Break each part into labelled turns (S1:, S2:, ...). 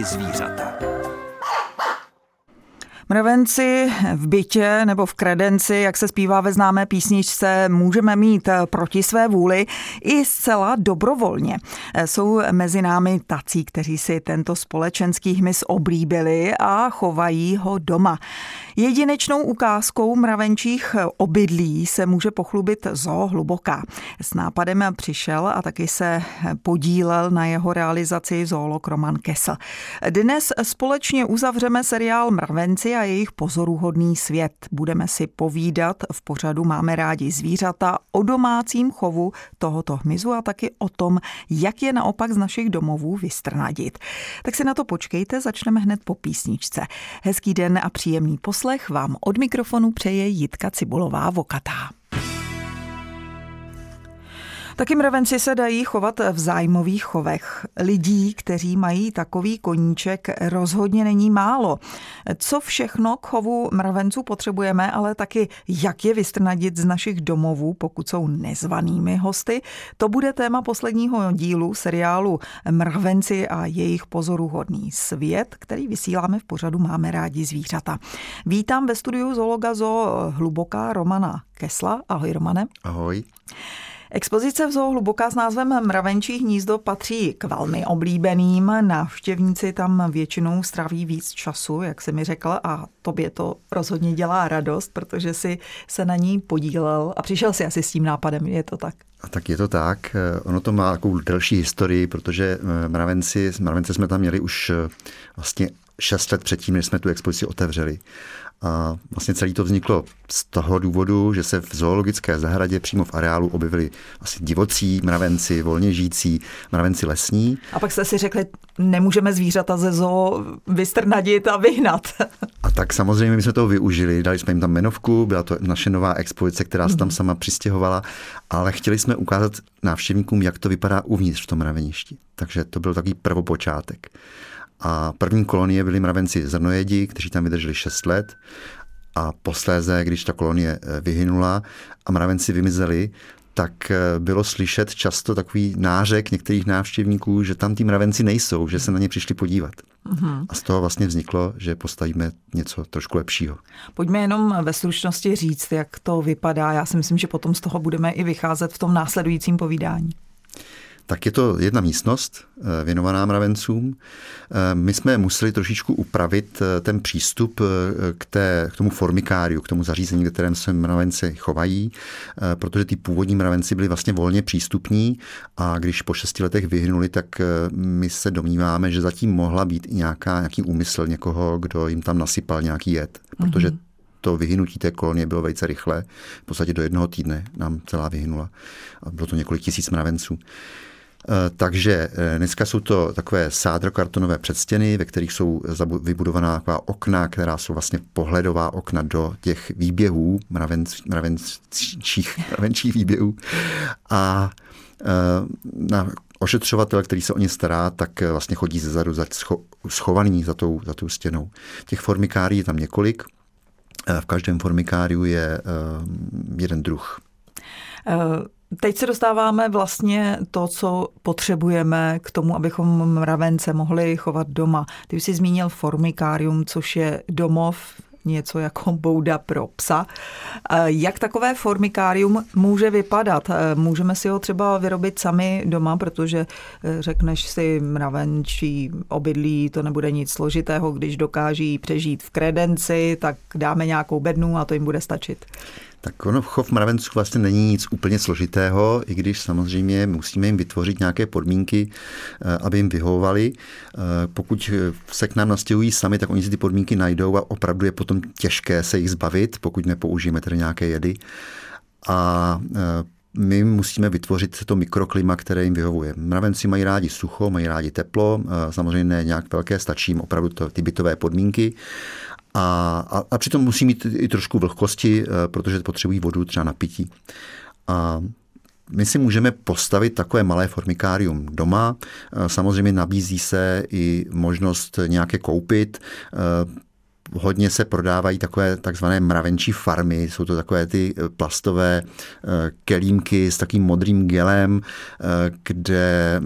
S1: rádi zvířata.
S2: Mravenci v bytě nebo v kredenci, jak se zpívá ve známé písničce, můžeme mít proti své vůli i zcela dobrovolně. Jsou mezi námi tací, kteří si tento společenský hmyz oblíbili a chovají ho doma. Jedinečnou ukázkou mravenčích obydlí se může pochlubit Zoo Hluboká. S nápadem přišel a taky se podílel na jeho realizaci zoolog Roman Kessel. Dnes společně uzavřeme seriál Mravenci a jejich pozoruhodný svět. Budeme si povídat v pořadu Máme rádi zvířata o domácím chovu tohoto hmyzu a taky o tom, jak je naopak z našich domovů vystrnadit. Tak si na to počkejte, začneme hned po písničce. Hezký den a příjemný poslech poslech vám od mikrofonu přeje Jitka Cibulová Vokatá. Taky mravenci se dají chovat v zájmových chovech. Lidí, kteří mají takový koníček, rozhodně není málo. Co všechno k chovu mravenců potřebujeme, ale taky jak je vystrnadit z našich domovů, pokud jsou nezvanými hosty, to bude téma posledního dílu seriálu Mravenci a jejich pozoruhodný svět, který vysíláme v pořadu Máme rádi zvířata. Vítám ve studiu zoologa Zoo Hluboká Romana Kesla. Ahoj Romane.
S3: Ahoj.
S2: Expozice v zoo hluboká s názvem Mravenčí hnízdo patří k velmi oblíbeným. Návštěvníci tam většinou stráví víc času, jak se mi řekl, a tobě to rozhodně dělá radost, protože si se na ní podílel a přišel si asi s tím nápadem, je to tak?
S3: A tak je to tak. Ono to má takovou delší historii, protože eh, mravenci, mravence jsme tam měli už eh, vlastně šest let předtím, než jsme tu expozici otevřeli. A vlastně celý to vzniklo z toho důvodu, že se v zoologické zahradě přímo v areálu objevili asi divocí mravenci, volně žijící mravenci lesní.
S2: A pak jste si řekli, nemůžeme zvířata ze zoo vystrnadit a vyhnat.
S3: A tak samozřejmě my jsme toho využili, dali jsme jim tam jmenovku, byla to naše nová expozice, která se tam mhm. sama přistěhovala, ale chtěli jsme ukázat návštěvníkům, jak to vypadá uvnitř v tom mraveništi. Takže to byl takový prvopočátek. A první kolonie byli mravenci zrnojedi, kteří tam vydrželi 6 let. A posléze, když ta kolonie eh, vyhynula a mravenci vymizeli, tak eh, bylo slyšet často takový nářek některých návštěvníků, že tam ty mravenci nejsou, že se na ně přišli podívat. Mm-hmm. A z toho vlastně vzniklo, že postavíme něco trošku lepšího.
S2: Pojďme jenom ve stručnosti říct, jak to vypadá. Já si myslím, že potom z toho budeme i vycházet v tom následujícím povídání
S3: tak je to jedna místnost eh, věnovaná mravencům. Eh, my jsme museli trošičku upravit eh, ten přístup k, té, k tomu formikáriu, k tomu zařízení, ve kterém se mravenci chovají, protože ty původní mravenci byli vlastně volně přístupní a když po šesti letech vyhnuli, tak my se domníváme, že zatím mohla být i nějaká, nějaký úmysl někoho, kdo jim tam nasypal nějaký jed, protože mm-hmm to vyhynutí té kolonie bylo velice rychlé. V podstatě do jednoho týdne nám celá vyhynula. A bylo to několik tisíc mravenců. Eh, takže eh, dneska jsou to takové sádrokartonové předstěny, ve kterých jsou vybudovaná taková okna, která jsou vlastně pohledová okna do těch výběhů, mravenč, mravenčích, mravenčích výběhů. A eh, na ošetřovatel, který se o ně stará, tak vlastně chodí ze zadu za scho, schovaný za tou, za tou stěnou. Těch formikárií je tam několik. V každém formikáriu je jeden druh.
S2: Uh Teď se dostáváme vlastně to, co potřebujeme k tomu, abychom mravence mohli chovat doma. Ty jsi zmínil formikárium, což je domov něco jako bouda pro psa. Jak takové formikárium může vypadat? Můžeme si ho třeba vyrobit sami doma, protože eh, řekneš si mravenčí obydlí, to nebude nic složitého, když dokáží přežít v kredenci, tak dáme nějakou bednu a to jim bude stačit.
S3: Tak ono chov mravenců vlastně není nic úplně složitého, i když samozřejmě musíme jim vytvořit nějaké podmínky, eh, aby jim vyhovovali. Eh, pokud se k nám nastěhují sami, tak oni si ty podmínky najdou a opravdu je potom těžké se jich zbavit, pokud nepoužijeme tedy nějaké jedy. A eh, my musíme vytvořit to mikroklima, které jim vyhovuje. Mravenci mají rádi sucho, mají rádi teplo, samozřejmě ne nějak velké, stačí jim opravdu to, ty bytové podmínky a, a, a přitom musí mít i trošku vlhkosti, eh, protože potřebují vodu třeba na pití. A my si můžeme postavit takové malé formikárium doma. Eh, samozřejmě nabízí se i možnost nějaké koupit. Eh, hodně se prodávají takové takzvané mravenčí farmy. Jsou to takové ty plastové kelímky s takým modrým gelem, kde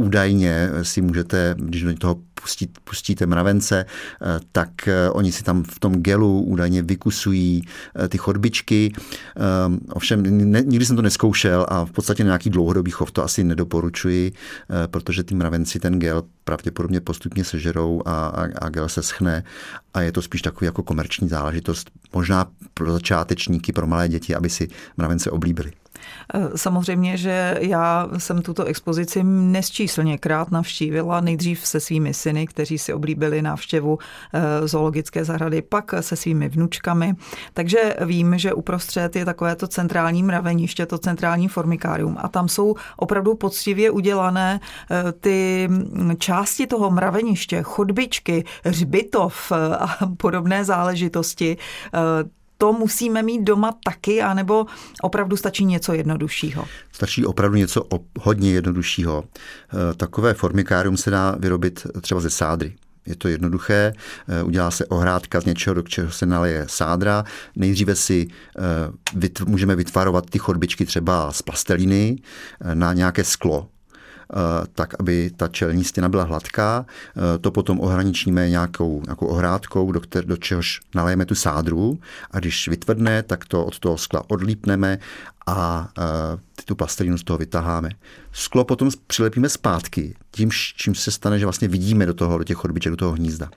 S3: údajně si můžete, když do toho pustí, pustíte mravence, eh, tak eh, oni si tam v tom gelu údajně vykusují eh, ty chodbičky. Ovšem ne, nikdy jsem to neskoušel a v podstatě na nějaký dlouhodobý chov to asi nedoporučuji, protože ty mravenci ten gel pravděpodobně postupně sežerou a, a, a gel se schne a je to spíš takový jako komerční záležitost, možná pro začátečníky, pro malé děti, aby si mravence oblíbili.
S2: Eh, samozřejmě, že já jsem tuto expozici nesčíslněkrát navštívila, nejdřív se svými syny, kteří si oblíbili návštěvu eh, zoologické zahrady, pak se svými vnučkami. Takže vím, že uprostřed je takové to centrální mraveniště, to centrální formikárium a tam jsou opravdu poctivě udělané eh, ty části toho mraveniště, chodbičky, řbitov a podobné záležitosti to musíme mít doma taky, anebo opravdu stačí něco jednoduššího?
S3: Stačí opravdu něco hodně jednoduššího. Eh, takové formikárium se dá vyrobit třeba ze sádry. Je to jednoduché, eh, udělá se ohrádka z něčeho, do čeho se naleje sádra. Nejdříve si eh, můžeme vytvarovat ty chodbičky třeba z plasteliny na nějaké sklo. Eh, tak aby ta čelní stěna byla hladká. Eh, to potom ohraničíme nějakou, nějakou ohrádkou, do, kter, do čehož nalejeme tu sádru a když vytvrdne, tak to od toho skla odlípneme a uh, tu plastelinu z toho vytaháme. Sklo potom přilepíme zpátky, tím, čím se stane, že vlastně vidíme do toho, do těch chodbiček, do toho hnízda.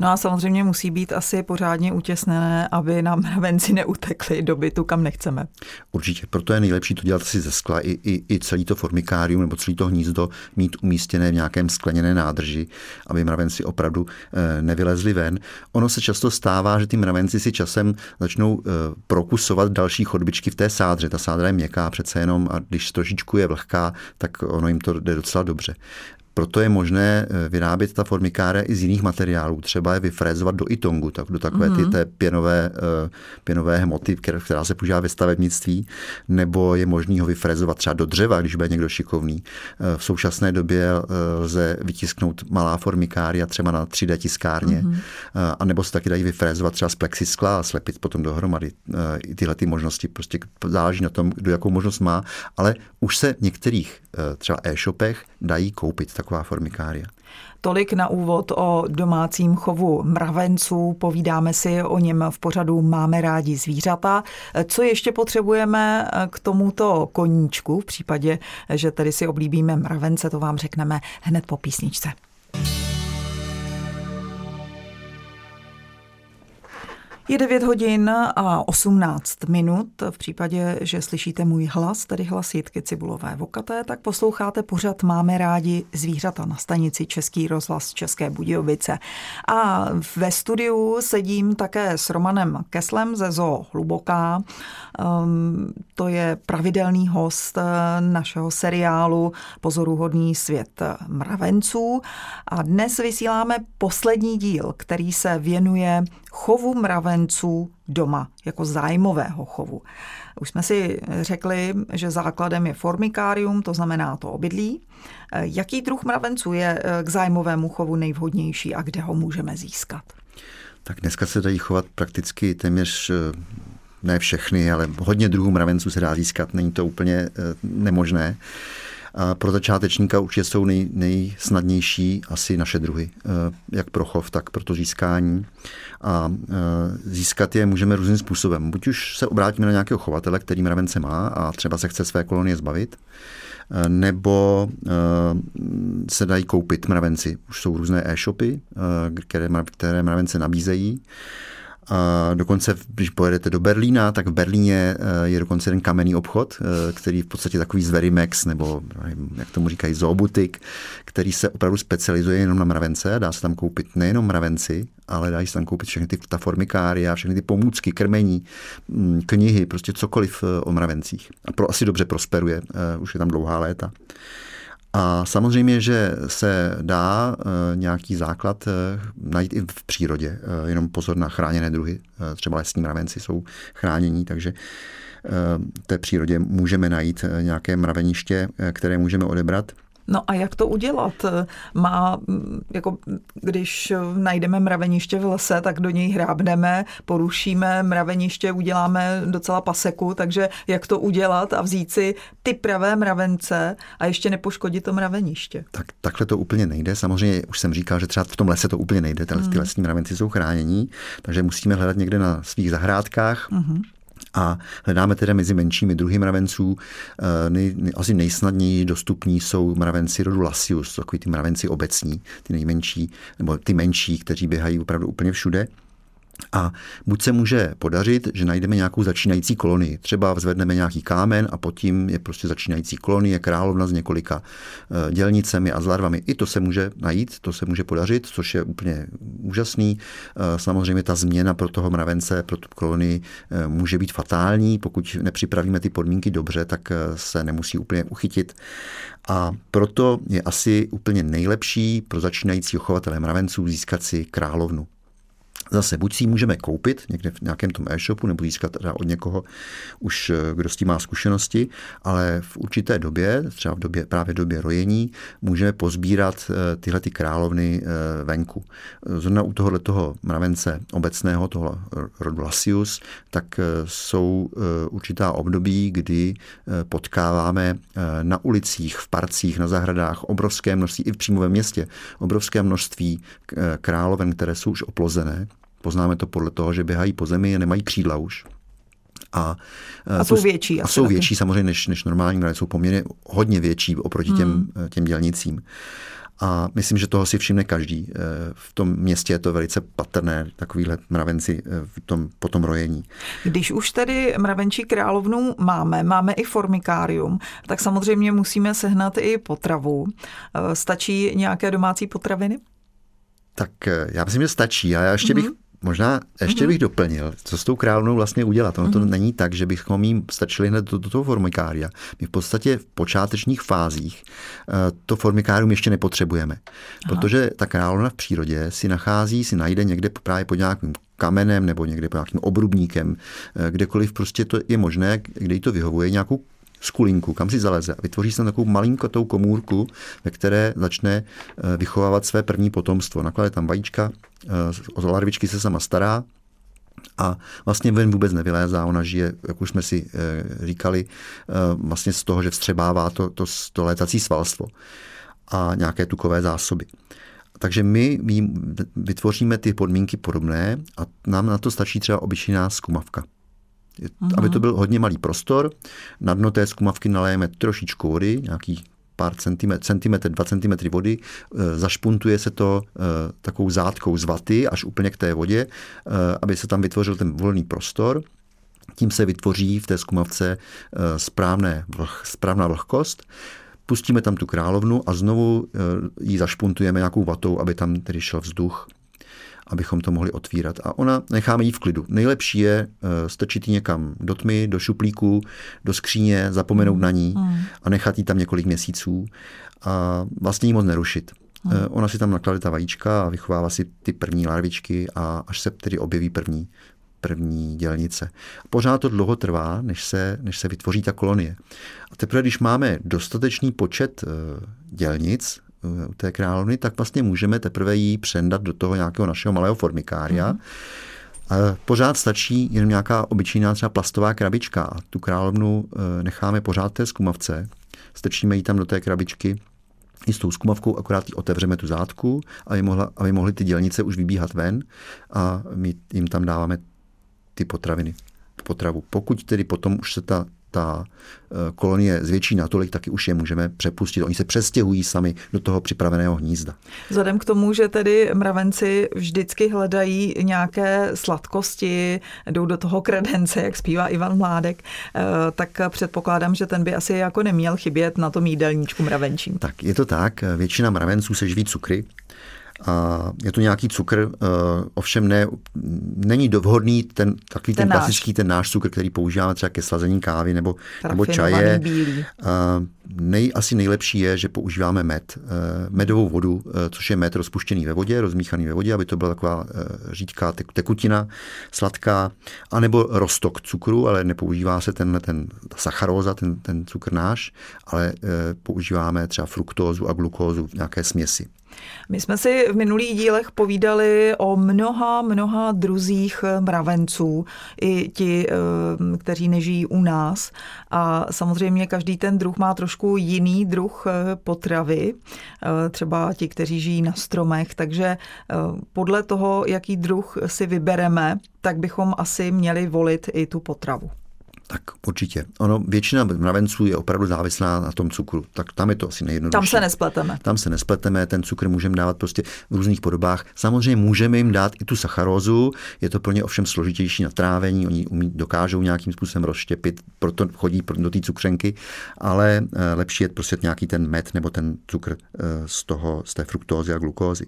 S2: No a samozřejmě musí být asi pořádně utěsněné, aby nám mravenci neutekli do bytu, kam nechceme.
S3: Určitě, proto je nejlepší to dělat asi ze skla i, i, i celý to formikárium nebo celý to hnízdo mít umístěné v nějakém skleněné nádrži, aby mravenci opravdu e, nevylezli ven. Ono se často stává, že ty mravenci si časem začnou e, prokusovat další chodbičky v té sádře. Ta sádra je měkká přece jenom a když trošičku je vlhká, tak ono jim to jde docela dobře. Proto je možné eh, vyrábět ta formikáre i z jiných materiálů, třeba je vyfrézovat do itongu, tak do takové mm-hmm. ty mhm. té pěnové, eh, pěnové hmoty, která se používá ve stavebnictví, nebo je možné ho vyfrézovat třeba do dřeva, když bude někdo šikovný. Eh, v současné době lze vytisknout malá formikária třeba na 3D tiskárně, mm-hmm. a nebo se taky dají vyfrézovat třeba z plexiskla a slepit potom dohromady. I tyhle ty možnosti prostě záleží na tom, kdo jakou možnost má, ale už se v některých třeba e-shopech dají koupit taková formikária.
S2: Tolik na úvod o domácím chovu mravenců. Povídáme si o něm v pořadu Máme rádi zvířata. Co ještě potřebujeme k tomuto koníčku, v případě, že tedy si oblíbíme mravence, to vám řekneme hned po písničce. Je 9 hodin a 18 minut. V případě, že slyšíte můj hlas, tedy hlas Jitky Cibulové Vokaté, tak posloucháte pořad Máme rádi zvířata na stanici Český rozhlas České Budějovice. A ve studiu sedím také s Romanem Keslem ze Zoo Hluboká. Um, to je pravidelný host našeho seriálu Pozoruhodný svět mravenců. A dnes vysíláme poslední díl, který se věnuje chovu mravenců doma, jako zájmového chovu. Už jsme si řekli, že základem je formikárium, to znamená to obydlí. Jaký druh mravenců je eh, k zájmovému chovu nejvhodnější a kde ho můžeme získat?
S3: Tak dneska se dají chovat prakticky téměř eh, ne všechny, ale hodně druhů mravenců se dá získat, není to úplně eh, nemožné. Pro začátečníka určitě jsou nej, nejsnadnější asi naše druhy, eh, jak pro chov, tak pro to získání. A eh, získat je můžeme různým způsobem. Buď už se obrátíme na nějakého chovatele, který mravence má a třeba se chce své kolonie zbavit, eh, nebo se dají koupit mravenci. Už jsou různé e-shopy, které, které mravence nabízejí. Dokonce, když pojedete do Berlína, tak v Berlíně eh, je dokonce jeden kamenný obchod, eh, který v podstatě takový Zverimex, nebo jak tomu říkají, zoobutik, který se opravdu specializuje jenom na mravence. Dá se tam koupit nejenom mravenci, ale dají se tam koupit všechny ty ta formikária, všechny ty pomůcky, krmení, mm, knihy, prostě cokoliv eh, o mravencích. A pro, asi dobře prosperuje, už je tam dlouhá léta. A samozřejmě, že se dá eh, nějaký základ eh, najít i v přírodě. Eh, jenom pozor na chráněné druhy. Třeba lesní mravenci jsou chránění, takže v té přírodě můžeme najít nějaké mraveniště, které můžeme odebrat.
S2: No a jak to udělat? Má, jako když najdeme mraveniště v lese, tak do něj hrábneme, porušíme mraveniště, uděláme docela paseku, takže jak to udělat a vzít si ty pravé mravence a ještě nepoškodit to mraveniště?
S3: Tak takhle to úplně nejde. Samozřejmě už jsem říkal, že třeba v tom lese to úplně nejde. Ty, hmm. ty lesní mravenci jsou chránění, takže musíme hledat někde na svých zahrádkách. Hmm a hledáme tedy mezi menšími druhy mravenců. Eh, nej, asi nejsnadněji dostupní jsou mravenci rodu Lasius, takový ty mravenci obecní, ty nejmenší, nebo ty menší, kteří běhají opravdu úplně všude. A buď se může podařit, že najdeme nějakou začínající kolonii. Třeba vzvedneme nějaký kámen a pod tím je prostě začínající kolonie, královna s několika eh, dělnicemi a s larvami. I to se může najít, to se může podařit, což je úplně úžasný. Eh, samozřejmě ta změna pro toho mravence, pro tu kolonii eh, může být fatální. Pokud nepřipravíme ty podmínky dobře, tak se nemusí úplně uchytit. A proto je asi úplně nejlepší pro začínající chovatele mravenců získat si královnu. Zase buď si ji můžeme koupit někde v nějakém tom e-shopu nebo získat teda od někoho už, eh, kdo s tím má zkušenosti, ale v určité době, třeba v době, právě v době rojení, můžeme pozbírat eh, tyhle ty královny eh, venku. Zrovna u tohohle toho mravence obecného, toho rodu Lasius, tak jsou určitá období, kdy potkáváme na ulicích, v parcích, na zahradách obrovské množství, i v přímo ve městě, obrovské množství královen, které jsou už oplozené Poznáme to podle toho, že běhají po zemi a nemají křídla už.
S2: A, a eh, jsou větší.
S3: A jsou taky. větší samozřejmě než, než normální mravy, jsou poměrně hodně větší oproti těm, hmm. Eh, těm dělnicím. A myslím, že toho si všimne každý. Eh, v tom městě je to velice patrné, takovýhle mravenci v tom, po tom rojení.
S2: Když už tedy mravenčí královnu máme, máme i formikárium, tak samozřejmě musíme sehnat i potravu. Stačí nějaké domácí potraviny?
S3: Tak já myslím, že stačí. A já ještě mm-hmm. Možná ještě mm-hmm. bych doplnil, co s tou královnou vlastně udělat. Ono mm-hmm. to mhm. není tak, že bychom jim stačili hned do, do toho formikária. My v podstatě v počátečních fázích uh, to formikárium ještě nepotřebujeme. Aha. Protože ta královna v přírodě si nachází, si najde někde právě pod nějakým kamenem nebo někde pod nějakým obrubníkem, uh, kdekoliv prostě to je možné, kde jí to vyhovuje, nějakou skulinku, kam si zaleze a vytvoří se takovou malinkotou komůrku, ve které začne eh, vychovávat své první potomstvo. Naklade tam vajíčka, eh, o larvičky se sama stará, a vlastně ven vůbec nevylézá, ona žije, jak už jsme si e, říkali, vlastně z toho, že vstřebává to, to, to létací svalstvo a nějaké tukové zásoby. Takže my vytvoříme ty podmínky podobné a nám na to stačí třeba obyčejná skumavka. Uhum. Aby to byl hodně malý prostor. Na dno té zkumavky naléjeme trošičku vody, nějaký pár centimetr, centimetr, dva centimetry vody, e, zašpuntuje se to e, takovou zátkou z vaty až úplně k té vodě, e, aby se tam vytvořil ten volný prostor. Tím se vytvoří v té zkumavce správné vlh, správná vlhkost. Pustíme tam tu královnu a znovu ji zašpuntujeme nějakou vatou, aby tam tedy šel vzduch abychom to mohli otvírat. A ona necháme jí v klidu. Nejlepší je uh, strčit ji někam do tmy, do šuplíku, do skříně, zapomenout mm. na ní mm. a nechat ji tam několik měsíců a vlastně ji moc nerušit. Mm. Uh, ona si tam naklade ta vajíčka a vychovává si ty první larvičky a až se tedy objeví první, první dělnice. Pořád to dlouho trvá, než se, než se vytvoří ta kolonie. A teprve, když máme dostatečný počet uh, dělnic, té královny, tak vlastně můžeme teprve jí přendat do toho nějakého našeho malého formikária. Mm-hmm. A pořád stačí jen nějaká obyčejná třeba plastová krabička a tu královnu eh, necháme pořád té zkumavce, strčíme ji tam do té krabičky, i s tou zkumavkou akorát jí otevřeme tu zátku, aby, mohla, aby mohly ty dělnice už vybíhat ven a my jim tam dáváme ty potraviny, potravu. Pokud tedy potom už se ta ta eh, kolonie zvětší natolik, taky už je můžeme přepustit. Oni se přestěhují sami do toho připraveného hnízda.
S2: Vzhledem k tomu, že tedy mravenci vždycky hledají nějaké sladkosti, jdou do toho kredence, jak zpívá Ivan Mládek, eh, tak předpokládám, že ten by asi jako neměl chybět na tom jídelníčku mravenčím.
S3: Tak je to tak. Většina mravenců se živí cukry, a je to nějaký cukr, uh, ovšem ne, není dovhodný ten takový ten, ten klasický, ten náš cukr, který používáme třeba ke slazení kávy nebo, nebo čaje.
S2: Bílý. Uh,
S3: nej, asi nejlepší je, že používáme med. Medovou vodu, což je med rozpuštěný ve vodě, rozmíchaný ve vodě, aby to byla taková řídká tekutina, sladká, anebo rostok cukru, ale nepoužívá se tenhle ten sacharóza, ten, ten cukr náš, ale používáme třeba fruktózu a glukózu v nějaké směsi.
S2: My jsme si v minulých dílech povídali o mnoha, mnoha druzích mravenců, i ti, eh, kteří nežijí u nás. A samozřejmě každý ten druh má trošku jiný druh eh, potravy, eh, třeba ti, kteří žijí na stromech, takže podle toho, jaký druh si vybereme, tak bychom asi měli volit i tu potravu.
S3: Tak určitě. Ono, většina mravenců je opravdu závislá na tom cukru. Tak tam je to asi nejjednodušší.
S2: Tam se nespleteme.
S3: Tam se nespleteme, ten cukr můžeme dávat prostě v různých podobách. Samozřejmě můžeme jim dát i tu sacharózu, je to pro ně ovšem složitější na trávení, oni umí, dokážou nějakým způsobem rozštěpit, proto chodí do té cukřenky, ale eh, lepší je prostě nějaký ten med nebo ten cukr eh, z toho, z té fruktózy a glukózy.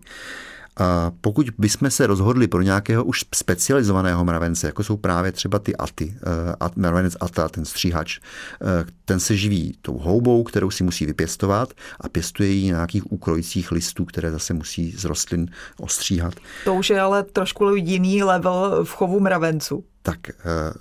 S3: Pokud bychom se rozhodli pro nějakého už specializovaného mravence, jako jsou právě třeba ty aty, uh, mravenec ata, ten stříhač, uh, ten se živí tou houbou, kterou si musí vypěstovat a pěstuje ji nějakých úkrojících listů, které zase musí z rostlin ostříhat.
S2: To už je ale trošku jiný level v chovu mravenců.
S3: Tak eh,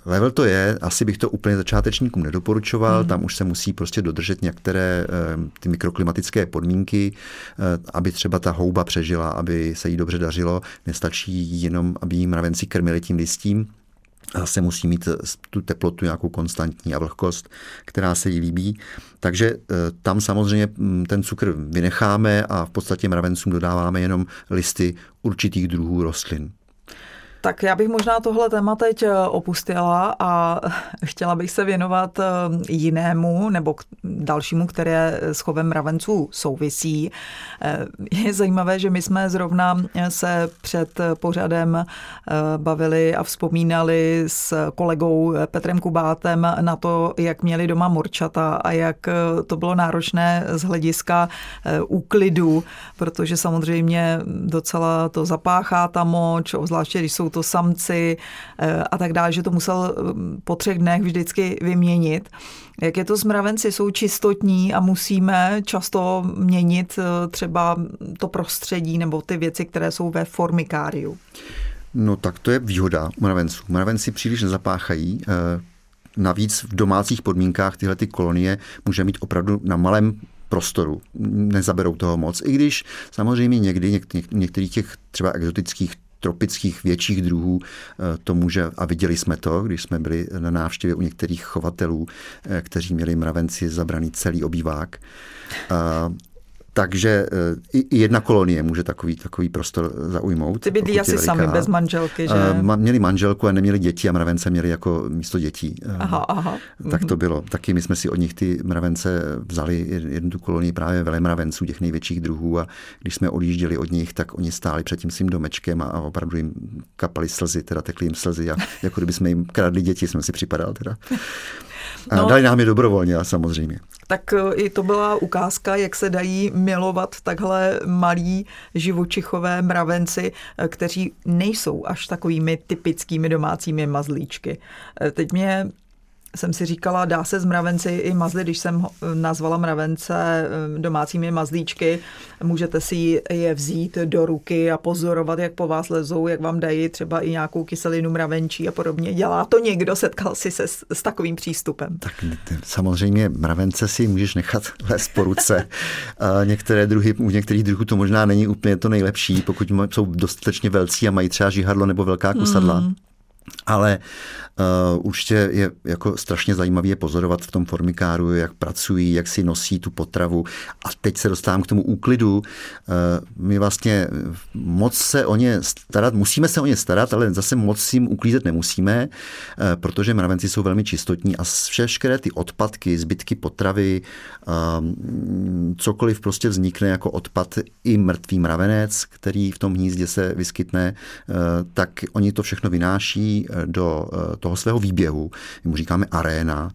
S3: level to je, asi bych to úplně začátečníkům nedoporučoval, mm. tam už se musí prostě dodržet některé eh, ty mikroklimatické podmínky, eh, aby třeba ta houba přežila, aby se jí dobře dařilo, nestačí jenom, aby jí mravenci krmili tím listím, zase musí mít tu teplotu nějakou konstantní a vlhkost, která se jí líbí. Takže tam samozřejmě hm, ten cukr vynecháme a v podstatě mravencům dodáváme jenom listy určitých druhů rostlin.
S2: Tak já bych možná tohle téma teď eh, opustila a chtěla bych se věnovat eh, jinému nebo dalšímu, které s chovem mravenců souvisí. Eh, je zajímavé, že my jsme zrovna se před pořadem bavili a vzpomínali s kolegou Petrem Kubátem na to, jak měli doma morčata a jak to bylo náročné z hlediska úklidu, protože samozřejmě docela to zapáchá ta moč, obzvláště když jsou to samci eh, a tak dále, že to musel eh, po třech dnech vždycky vyměnit. Jak je to s mravenci, jsou čistotní a musíme často měnit eh, třeba to prostředí nebo ty věci, které jsou ve formikáriu.
S3: No tak to je výhoda mravenců. Mravenci příliš nezapáchají, Navíc v domácích podmínkách tyhle ty kolonie může mít opravdu na malém prostoru. Nezaberou toho moc. I když samozřejmě někdy něk, něk, některých těch třeba exotických tropických větších druhů eh, to může, a viděli jsme to, když jsme byli na návštěvě u některých chovatelů, eh, kteří měli mravenci zabraný celý obývák. Takže eh, i jedna kolonie může takový, takový prostor zaujmout.
S2: Ty bydlí asi sami bez manželky, že?
S3: Měli manželku a neměli děti a mravence měli jako místo dětí.
S2: Aha, aha.
S3: Tak to bylo. Taky my jsme si od nich ty mravence vzali jednu tu kolonii právě velemravenců, těch největších druhů a když jsme odjížděli od nich, tak oni stáli před tím svým domečkem a, opravdu jim kapaly slzy, teda tekly jim slzy a jako kdyby jsme jim kradli děti, jsme si připadali teda. A no, dali nám je dobrovolně, samozřejmě.
S2: Tak e, i to byla ukázka, jak se dají milovat takhle malí živočichové mravenci, e, kteří nejsou až takovými typickými domácími mazlíčky. E, teď mě jsem si říkala, dá se z mravenci i mazly, když jsem nazvala mravence eh, domácími mazlíčky, můžete si je vzít do ruky a pozorovat, jak po vás lezou, jak vám dají třeba i nějakou kyselinu mravenčí a podobně. Dělá to někdo? Setkal si se s, s takovým přístupem?
S3: Tak samozřejmě mravence si můžeš nechat les po ruce. Některé druhy, u některých druhů to možná není úplně to nejlepší, pokud jsou dostatečně velcí a mají třeba žihadlo nebo velká kusadla. Hmm. Ale uh, určitě je jako strašně zajímavé je pozorovat v tom formikáru, jak pracují, jak si nosí tu potravu. A teď se dostávám k tomu úklidu. Uh, my vlastně moc se o ně starat, musíme se o ně starat, ale zase moc si jim uklízet nemusíme, uh, protože mravenci jsou velmi čistotní a všechny ty odpadky, zbytky potravy, uh, cokoliv prostě vznikne jako odpad i mrtvý mravenec, který v tom hnízdě se vyskytne, uh, tak oni to všechno vynáší zapojí do toho svého výběhu, my mu říkáme aréna,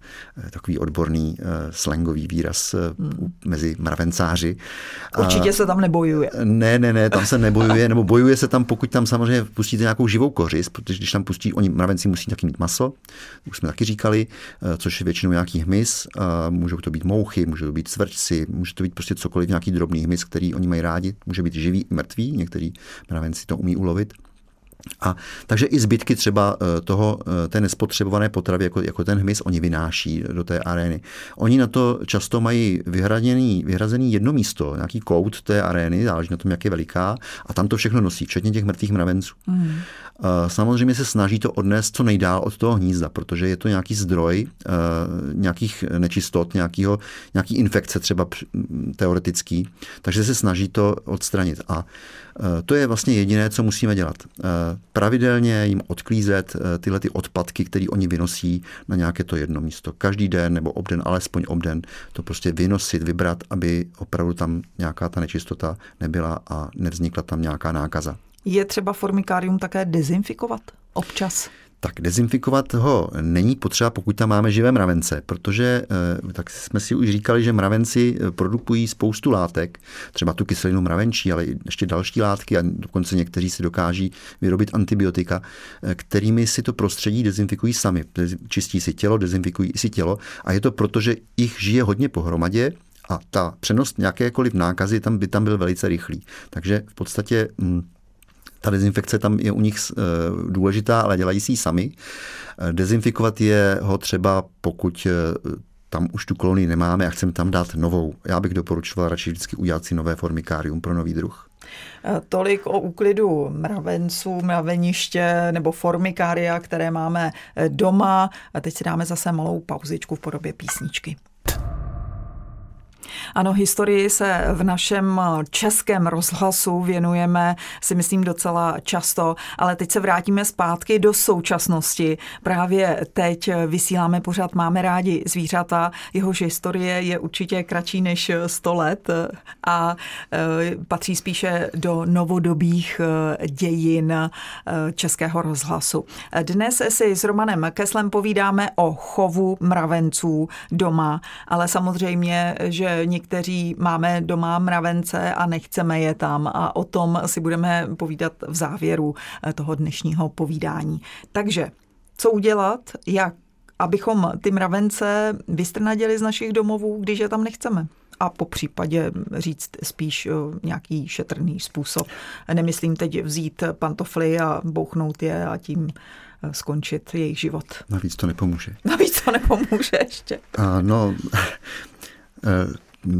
S3: takový odborný slangový výraz hmm. mezi mravencáři.
S2: Určitě se tam nebojuje.
S3: Ne, ne, ne, tam se nebojuje, nebo bojuje se tam, pokud tam samozřejmě pustíte nějakou živou kořist, protože když tam pustí, oni mravenci musí taky mít maso, už jsme taky říkali, což je většinou nějaký hmyz, můžou to být mouchy, můžou to být svrčci, může to být prostě cokoliv, nějaký drobný hmyz, který oni mají rádi, může být živý i mrtvý, některý mravenci to umí ulovit. A takže i zbytky třeba eh, toho, eh, té nespotřebované potravy, jako, jako ten hmyz, oni vynáší do té arény. Oni na to často mají vyhrazený, vyhrazený jedno místo, nějaký kout té arény, záleží na tom, jak je veliká, a tam to všechno nosí, včetně těch mrtvých mravenců. Mm. Samozřejmě se snaží to odnést co nejdál od toho hnízda, protože je to nějaký zdroj nějakých nečistot, nějakýho, nějaký infekce třeba teoretický, takže se snaží to odstranit. A to je vlastně jediné, co musíme dělat. Pravidelně jim odklízet tyhle ty odpadky, které oni vynosí na nějaké to jedno místo. Každý den nebo obden, alespoň obden, to prostě vynosit, vybrat, aby opravdu tam nějaká ta nečistota nebyla a nevznikla tam nějaká nákaza.
S2: Je třeba formikárium také dezinfikovat občas?
S3: Tak dezinfikovat ho není potřeba, pokud tam máme živé mravence, protože eh, tak jsme si už říkali, že mravenci eh, produkují spoustu látek, třeba tu kyselinu mravenčí, ale ještě další látky a dokonce někteří si dokáží vyrobit antibiotika, eh, kterými si to prostředí dezinfikují sami. Čistí si tělo, dezinfikují si tělo a je to proto, že jich žije hodně pohromadě a ta přenos nějakékoliv nákazy tam by tam byl velice rychlý. Takže v podstatě hm, ta dezinfekce tam je u nich eh, důležitá, ale dělají si ji sami. Eh, dezinfikovat je ho třeba, pokud eh, tam už tu kolonii nemáme a chceme tam dát novou. Já bych doporučoval radši vždycky udělat si nové formikárium pro nový druh.
S2: Tolik o úklidu mravenců, mraveniště nebo formikária, které máme doma. A teď si dáme zase malou pauzičku v podobě písničky. Ano, historii se v našem českém rozhlasu věnujeme, si myslím, docela často, ale teď se vrátíme zpátky do současnosti. Právě teď vysíláme pořád Máme rádi zvířata, jehož historie je určitě kratší než 100 let a e, patří spíše do novodobých e, dějin e, českého rozhlasu. Dnes si s Romanem Keslem povídáme o chovu mravenců doma, ale samozřejmě, že někteří máme doma mravence a nechceme je tam a o tom si budeme povídat v závěru eh, toho dnešního povídání. Takže co udělat, jak abychom ty mravence vystrnadili z našich domovů, když je tam nechceme? a po případě říct spíš eh, nějaký šetrný způsob. Nemyslím teď vzít pantofly a bouchnout je a tím eh, skončit jejich život.
S3: Navíc to nepomůže.
S2: Navíc to nepomůže ještě.
S3: A no,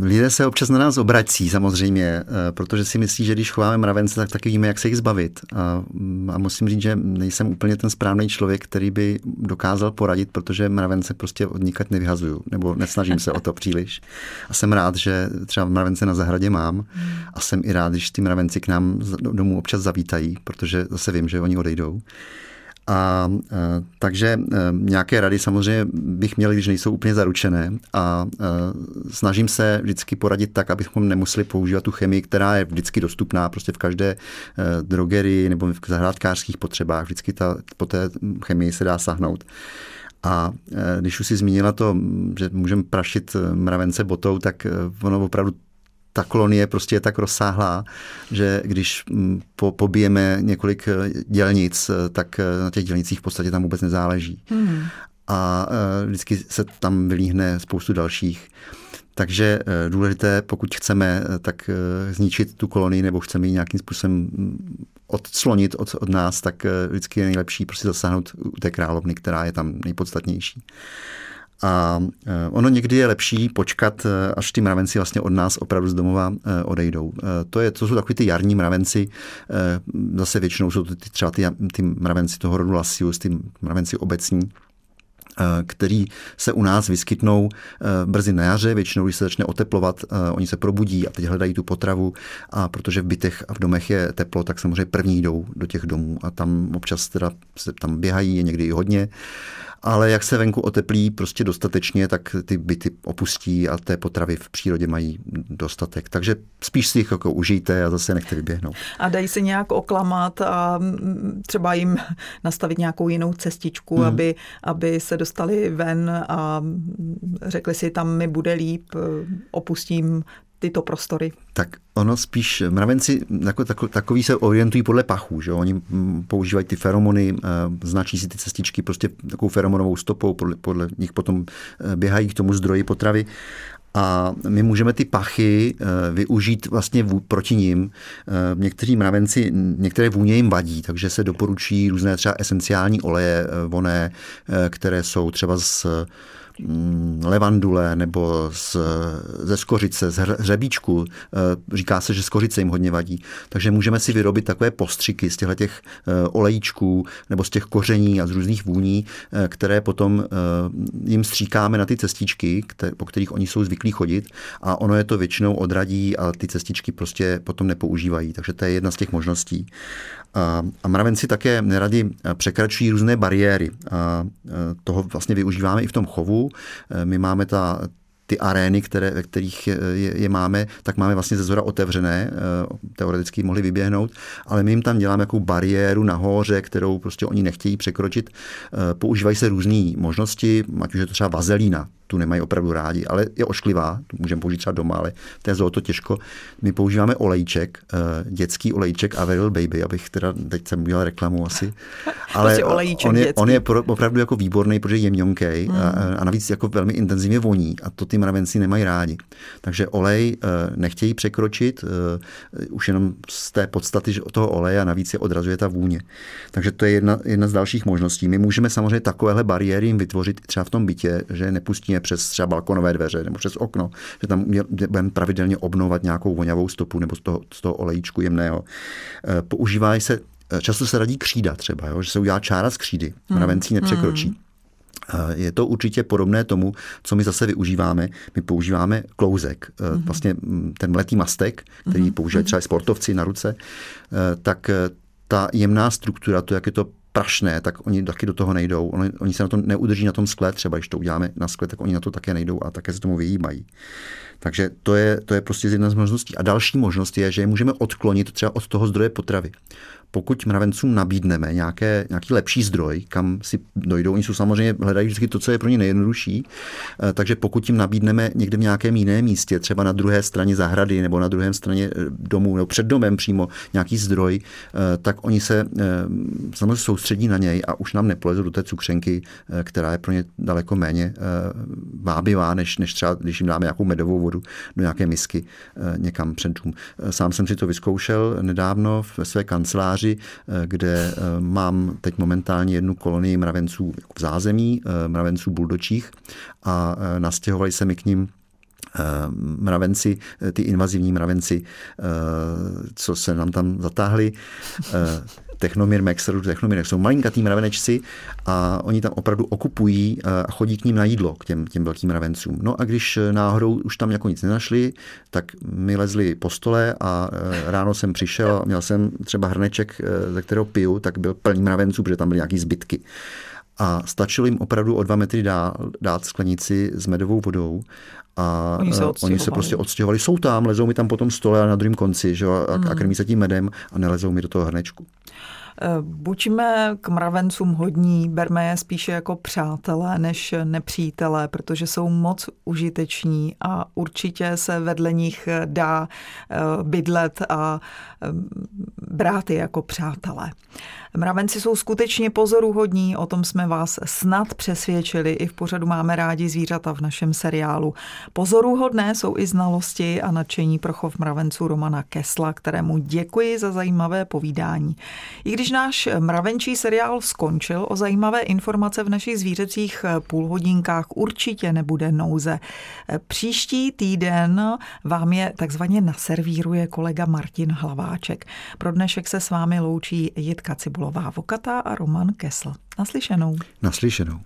S3: Lidé se občas na nás obrací samozřejmě, eh, protože si myslí, že když chováme mravence, tak taky víme, jak se jich zbavit. A, a musím říct, že nejsem úplně ten správný člověk, který by dokázal poradit, protože mravence prostě odnikat nevyhazuju, nebo nesnažím se o to příliš. A jsem rád, že třeba mravence na zahradě mám a jsem i rád, když ty mravenci k nám domů občas zavítají, protože zase vím, že oni odejdou. A, e, takže e, nějaké rady samozřejmě bych měl, když nejsou úplně zaručené a e, snažím se vždycky poradit tak, abychom nemuseli používat tu chemii, která je vždycky dostupná prostě v každé drogerii nebo v zahrádkářských potřebách. Vždycky ta, po té chemii se dá sahnout. A když už si zmínila to, že můžeme prašit mravence botou, tak ono opravdu ta kolonie prostě je tak rozsáhlá, že když mm, po, pobijeme několik eh, dělnic, eh, tak eh, na těch dělnicích v podstatě tam vůbec nezáleží. Hmm. A vždycky se tam vylíhne spoustu dalších. Takže důležité, pokud chceme tak zničit tu kolonii nebo chceme ji nějakým způsobem mm, odclonit od, od nás, tak vždycky je nejlepší prostě zasáhnout u té královny, která je tam nejpodstatnější. A e, ono někdy je lepší počkat, e, až ty mravenci vlastně od nás opravdu z domova e, odejdou. To, je, to jsou takový ty jarní mravenci, zase většinou jsou to ty, třeba ty, ty mravenci toho rodu Lasius, ty mravenci obecní, který se u nás vyskytnou brzy na jaře, většinou, když se začne oteplovat, oni se probudí a teď hledají tu potravu a protože v bytech a v domech je teplo, tak samozřejmě první jdou do těch domů a tam občas teda se tam běhají, je někdy i hodně ale jak se venku oteplí prostě dostatečně, tak ty byty opustí a té potravy v přírodě mají dostatek. Takže spíš si jich jako užijte a zase nechte vyběhnout.
S2: A dají se nějak oklamat a třeba jim nastavit nějakou jinou cestičku, hmm. aby, aby se dostali ven a řekli si, tam mi bude líp, opustím tyto prostory?
S3: Tak ono spíš, mravenci jako takový se orientují podle pachů, že oni používají ty feromony, eh, značí si ty cestičky prostě takovou feromonovou stopou, podle, podle nich potom eh, běhají k tomu zdroji potravy a my můžeme ty pachy eh, využít vlastně proti ním. Někteří mravenci, některé vůně jim vadí, takže se doporučí různé třeba esenciální oleje voné, které jsou třeba z Mm, levandule nebo z, ze skořice, z hřebíčku. Eh, říká se, že skořice jim hodně vadí. Takže můžeme si vyrobit takové postřiky z těchto těch eh, olejíčků nebo z těch koření a z různých vůní, eh, které potom jim stříkáme na ty cestičky, po kterých oni jsou zvyklí chodit a ono je to většinou odradí a ty cestičky prostě potom nepoužívají. Takže to je jedna z těch možností. A mravenci také neradi překračují různé bariéry. A toho vlastně využíváme i v tom chovu. My máme ta, ty arény, které, ve kterých je, je máme, tak máme vlastně ze zhora otevřené, teoreticky mohli vyběhnout, ale my jim tam děláme jakou bariéru nahoře, kterou prostě oni nechtějí překročit. Používají se různé možnosti, ať už je to třeba vazelína, tu nemají opravdu rádi, ale je ošklivá, tu můžeme použít třeba doma, ale v té to těžko. My používáme olejček, eh, dětský olejček Averil Baby, abych teda, teď jsem udělal reklamu asi, ale
S2: prostě
S3: on je, on je opravdu jako výborný, protože je měnký hmm. a, a navíc jako velmi intenzivně voní a to ty mravenci nemají rádi. Takže olej eh, nechtějí překročit, eh, už jenom z té podstaty toho oleje a navíc je odrazuje ta vůně. Takže to je jedna, jedna z dalších možností. My můžeme samozřejmě takovéhle bariéry jim vytvořit třeba v tom bytě, že nepustíme přes třeba balkonové dveře nebo přes okno, že tam budeme pravidelně obnovovat nějakou voňavou stopu nebo z toho, z toho olejíčku jemného. Eh, používají se, eh, často se radí křída třeba, jo, že se udělá čára z křídy, hmm. mravencí nepřekročí. Hmm. Eh, je to určitě podobné tomu, co my zase využíváme. My používáme klouzek, mm-hmm. vlastně mm, ten mletý mastek, který mm-hmm. používají třeba sportovci na ruce, tak ta jemná struktura, to, jak je to prašné, tak oni taky do toho nejdou. Oni, oni se na to neudrží na tom skle, třeba když to uděláme na skle, tak oni na to také nejdou a také se tomu vyjímají. Takže to je, to je prostě jedna z možností. A další možnost je, že je můžeme odklonit třeba od toho zdroje potravy pokud mravencům nabídneme nějaké, nějaký lepší zdroj, kam si dojdou, oni jsou samozřejmě hledají vždycky to, co je pro ně nejjednodušší, eh, takže pokud jim nabídneme někde v nějakém jiném místě, třeba na druhé straně zahrady nebo na druhé straně eh, domu nebo před domem přímo nějaký zdroj, eh, tak oni se samozřejmě soustředí na něj a už nám nepolezou do té cukřenky, která je pro ně daleko méně vábivá, než, než třeba, když jim dáme nějakou medovou vodu do nějaké misky někam před dům. Sám jsem si to vyzkoušel nedávno ve své kanceláři kanceláři, eh, kde eh, mám teď momentálně jednu kolonii mravenců v zázemí, eh, mravenců buldočích a nastěhovali se mi k ním mravenci, ty invazivní mravenci, co se nám tam zatáhli. Technomir Maxer, Technomir jsou malinkatý mravenečci a oni tam opravdu okupují a chodí k ním na jídlo, k těm, těm velkým mravencům. No a když náhodou už tam jako nic nenašli, tak mi lezli po stole a e, ráno jsem přišel a měl jsem třeba hrneček, ze kterého piju, tak byl plný mravenců, protože tam byly nějaký zbytky. A stačilo jim opravdu o dva metry dát, dát sklenici s medovou vodou a
S2: oni se,
S3: oni se prostě odstěhovali. Jsou tam, lezou mi tam po tom stole a na druhém konci že, a, mm. a krmí se tím medem a nelezou mi do toho hrnečku.
S2: Eh, buďme k mravencům hodní, berme je spíše jako přátelé než nepřítelé, protože jsou moc užiteční a určitě se vedle nich dá eh, bydlet a eh, brát je jako přátelé. Mravenci jsou skutečně pozoruhodní, o tom jsme vás snad přesvědčili. I v pořadu máme rádi zvířata v našem seriálu. Pozoruhodné jsou i znalosti a nadšení pro chov mravenců Romana Kesla, kterému děkuji za zajímavé povídání. I když náš mravenčí seriál skončil, o zajímavé informace v našich zvířecích půlhodinkách určitě nebude nouze. Příští týden vám je takzvaně naservíruje kolega Martin Hlaváček. Pro dnešek se s vámi loučí Jitka Cibulová Vokata a Roman Kesl. Naslyšenou.
S3: Naslyšenou.